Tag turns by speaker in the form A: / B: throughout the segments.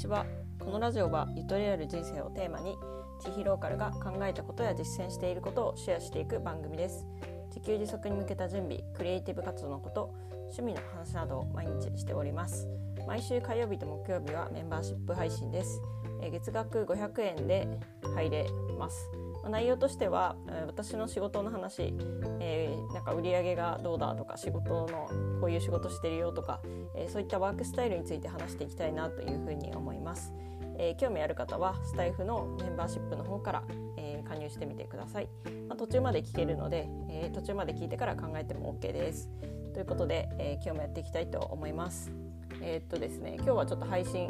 A: ちは。このラジオはゆとりある人生をテーマに地域ローカルが考えたことや実践していることをシェアしていく番組です。自給自足に向けた準備クリエイティブ活動のこと趣味の話などを毎日しております。毎週火曜日と木曜日はメンバーシップ配信です。月額500円で入れます。内容としては私の仕事の話、えー、なんか売り上げがどうだとか仕事のこういう仕事してるよとか、えー、そういったワークスタイルについて話していきたいなというふうに思います、えー、興味ある方はスタイフのメンバーシップの方から、え加入してみてください、まあ、途中まで聞けるので、え途中まで聞いてから考えても OK です。ということで、え今日もやっていきたいと思います。えっとですね今日はちょっと配信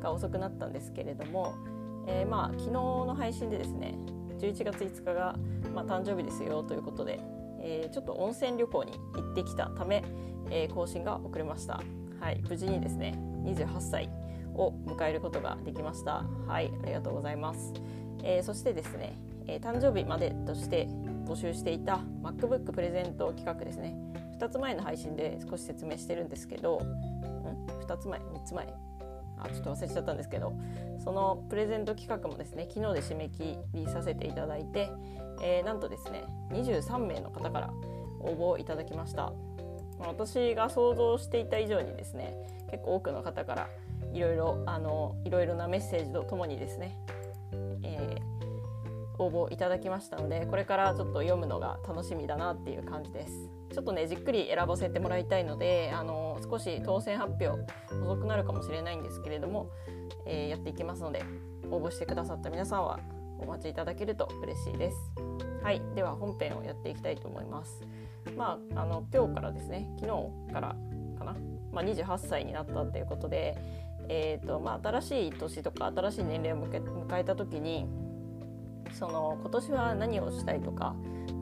A: が遅くなったんですけれども、えまあ昨日の配信でですね11月5日が、まあ、誕生日ですよということで、えー、ちょっと温泉旅行に行ってきたため、えー、更新が遅れました。はい、無事にですね28歳を迎えることができました。はい、ありがとうございます。えー、そしてですね、え誕生日までとして募集していた MacBook プレゼント企画ですね。2つ前の配信で少し説明してるんですけど、ん2つ前3つ前あちょっと忘れちゃったんですけどそのプレゼント企画もですね昨日で締め切りさせていただいて、えー、なんとですね23名の方から応募いただきました。私が想像していた以上にですね結構多くの方からいろいろあのいろいろなメッセージとともにですね、えー、応募いただきましたのでこれからちょっと読むのが楽しみだなっていう感じですちょっとねじっくり選ばせてもらいたいのであの少し当選発表遅くなるかもしれないんですけれども、えー、やっていきますので応募してくださった皆さんはお待ちいただけると嬉しいです。はいでは本編をやっていきたいと思います。まあ、あの今日からですね昨日からかな、まあ、28歳になったっていうことで、えーとまあ、新しい年とか新しい年齢を迎えた時にその今年は何をしたいとか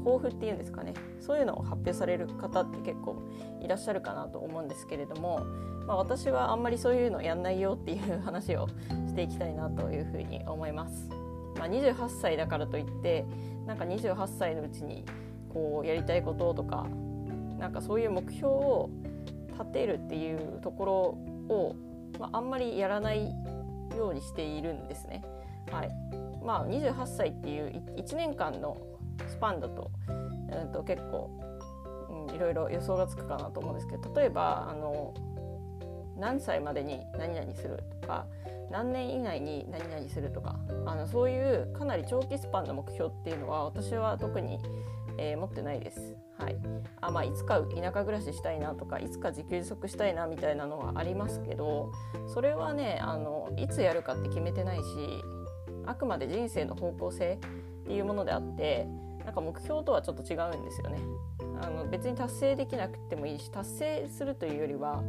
A: 抱負っていうんですかねそういうのを発表される方って結構いらっしゃるかなと思うんですけれども、まあ、私はあんまりそういうのやんないよっていう話をしていきたいなというふうに思います。まあ、28歳だからといってなんか28歳のうちにこうやりたいこととかなんかそういう目標を立てるっていうところを、まあ、あんまりやらないようにしているんですね。はいまあ、28歳っていう1年間のスパンだと,、うん、と結構、うん、いろいろ予想がつくかなと思うんですけど例えばあの何歳までに何々するとか何年以内に何々するとかあのそういうかなり長期スパンの目標っていうのは私は特に、えー、持ってないです。はい、あまあ、いつか田舎暮らししたいなとかいつか自給自足したいなみたいなのはありますけどそれはねあのいつやるかって決めてないしあくまで人生の方向性っていうものであってなんか目標とはちょっと違うんですよね。あの別に達成できなくてもいいし達成するというよりは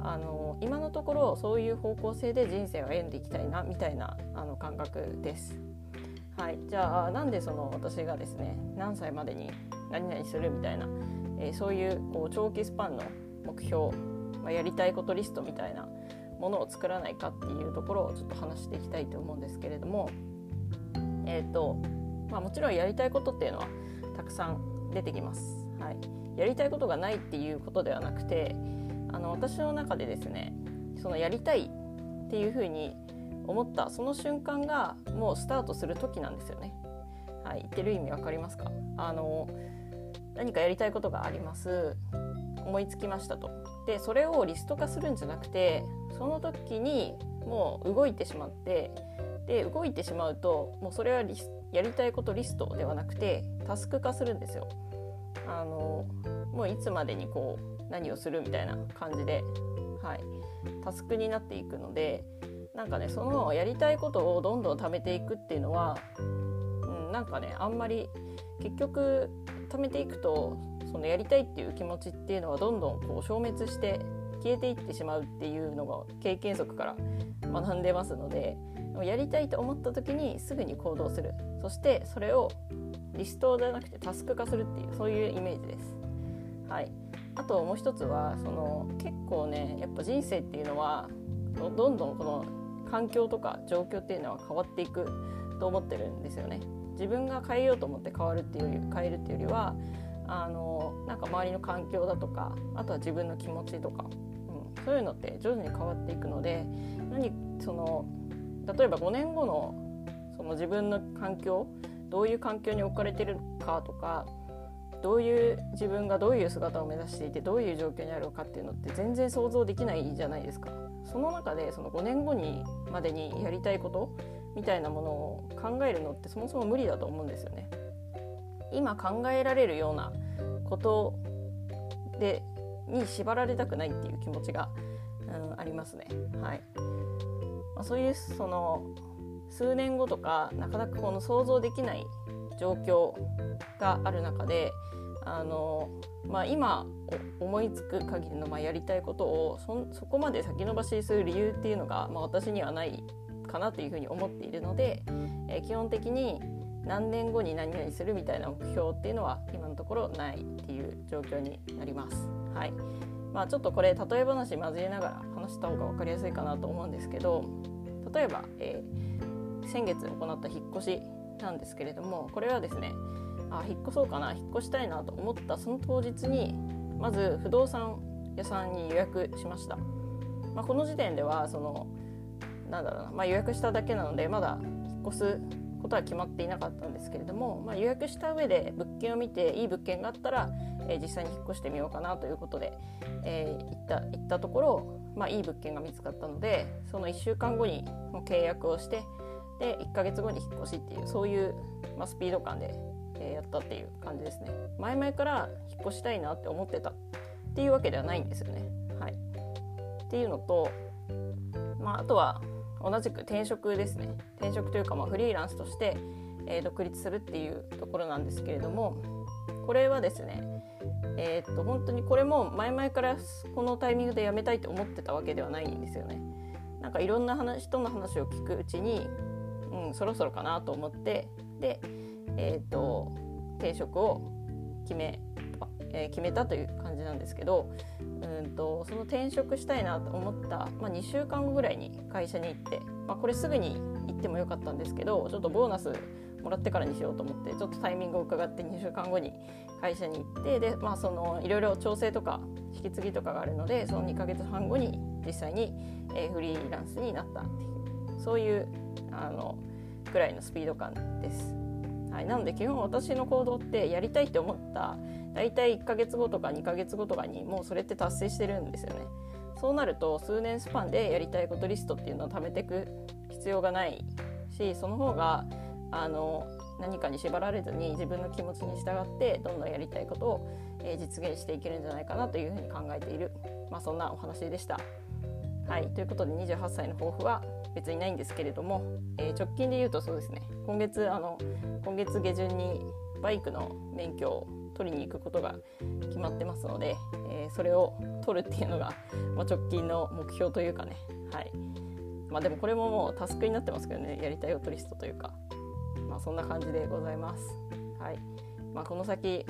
A: あの今のところそういう方向性で人生を歩んでいきたいなみたいなあの感覚です。はい、じゃあなんでその私がですね何歳までに何々するみたいな、えー、そういうこう長期スパンの目標、まあ、やりたいことリストみたいなものを作らないかっていうところをちょっと話していきたいと思うんですけれどもえっ、ー、とまあ、もちろんやりたいことっていうのはたくさん出てきます。はい、やりたいことがないっていうことではなくてあの私の中でですねそのやりたいっていうふうに思ったその瞬間がもうスタートする時なんですよね。はい、言ってる意味わかりますか？あの何かやりたいことがあります？思いつきましたと。でそれをリスト化するんじゃなくてその時にもう動いてしまってで動いてしまうともうそれはやりたいことリストではなくてタスク化するんですよ。あのもういつまでにこう何をするみたいな感じで、はい、タスクになっていくのでなんかねそのやりたいことをどんどん貯めていくっていうのは、うん、なんかねあんまり結局貯めていくとそのやりたいっていう気持ちっていうのはどんどんこう消滅して消えていってしまうっていうのが経験則から学んでますのでやりたいと思った時にすぐに行動するそしてそれをリストじゃなくてタスク化するっていうそういうイメージです。はい、あともう一つはその結構ねやっぱ人生っていうのはどんどんこの環境とか状況っていうのは変わっていくと思ってるんですよね。自分が変えようと思って変わるっていうより変えるっていうよりはあのなんか周りの環境だとかあとは自分の気持ちとか、うん、そういうのって徐々に変わっていくので何その例えば5年後のその自分の環境どういう環境に置かれてるかとかどういう自分がどういう姿を目指していてどういう状況にあるのかっていうのって全然想像できないじゃないですか。その中でその5年後にまでにやりたいことみたいなものを考えるのってそもそも無理だと思うんですよね。今考えられるようなことでに縛られたくないっていう気持ちが、うん、ありますね。はいまあ、そういうその数年後とかなかなかこの想像できない状況がある中であの、まあ、今思いつく限りのまあやりたいことをそそこまで先延ばしする理由っていうのが、まあ、私にはないかなというふうに思っているので、えー、基本的に何年後に何々するみたいな目標っていうのは今のところないっていう状況になります。はいまあ、ちょっとこれ例え話交えながら話した方が分かりやすいかなと思うんですけど例えば、えー、先月行った引っ越しなんですけれどもこれはですねあ引っ越そうかな引っ越したいなと思ったその当日にまず不動産屋さんに予約しました、まあ、この時点ではそのなんだろうな、まあ、予約しただけなのでまだ引っ越すことは決まっていなかったんですけれども、まあ、予約した上で物件を見ていい物件があったら、えー、実際に引っ越してみようかなということで、えー、行った行ったところ、まあ、いい物件が見つかったのでその1週間後にもう契約をしてで1ヶ月後に引っ越しっていうそういう、まあ、スピード感で、えー、やったっていう感じですね。前々から引っ越したいなって思ってたっていうわけではないんですよね。はい。っていうのとまああとは同じく転職ですね。転職というかまあフリーランスとして、え、独立するっていうところなんですけれどもこれはですねえー、っと本当にこれも前々からこのタイミングで辞めたいと思ってたわけではないんですよね。なんかいろんな話人の話を聞くうちにうん、そろそろかなと思ってで、えーと、転職を決め,、えー、決めたという感じんですけどうんとその転職したいなと思った、まあ、2週間後ぐらいに会社に行って、まあ、これすぐに行ってもよかったんですけどちょっとボーナスもらってからにしようと思ってちょっとタイミングを伺って2週間後に会社に行ってで、まあ、そのいろいろ調整とか引き継ぎとかがあるのでその2ヶ月半後に実際に、え、フリーランスになったっていうそういうあのくらいのスピード感です。はい、なので基本私の行動ってやりたいって思った大体1ヶ月後とか2ヶ月後とかにもうそれって達成してるんですよね。そうなると数年スパンでやりたいことリストっていうのを貯めていく必要がないしその方があの何かに縛られずに自分の気持ちに従ってどんどんやりたいことを、え実現していけるんじゃないかなというふうに考えている、まあ、そんなお話でした。はい、ということで28歳の抱負は別にないんですけれども、えー、直近で言うとそうですね今月あの今月下旬にバイクの免許を取りに行くことが決まってますので、えー、それを取るっていうのが、まあ、直近の目標というかね。はい。まあでもこれももうタスクになってますけどね。やりたいことリストというか。まあそんな感じでございます。はい。まあこの先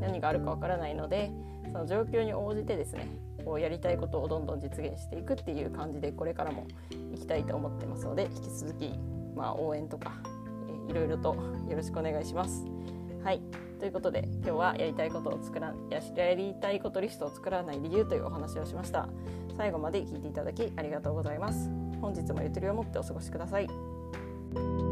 A: 何があるかわからないのでその状況に応じてですねこうやりたいことをどんどん実現していくっていう感じでこれからもいきたいと思ってますので引き続き、まあ、応援とか、えー、いろいろとよろしくお願いします。はい。ということで今日はやりたいことを作らややりたいことリストを作らない理由というお話をしました。最後まで聞いていただきありがとうございます。本日もゆとりを持ってお過ごしください。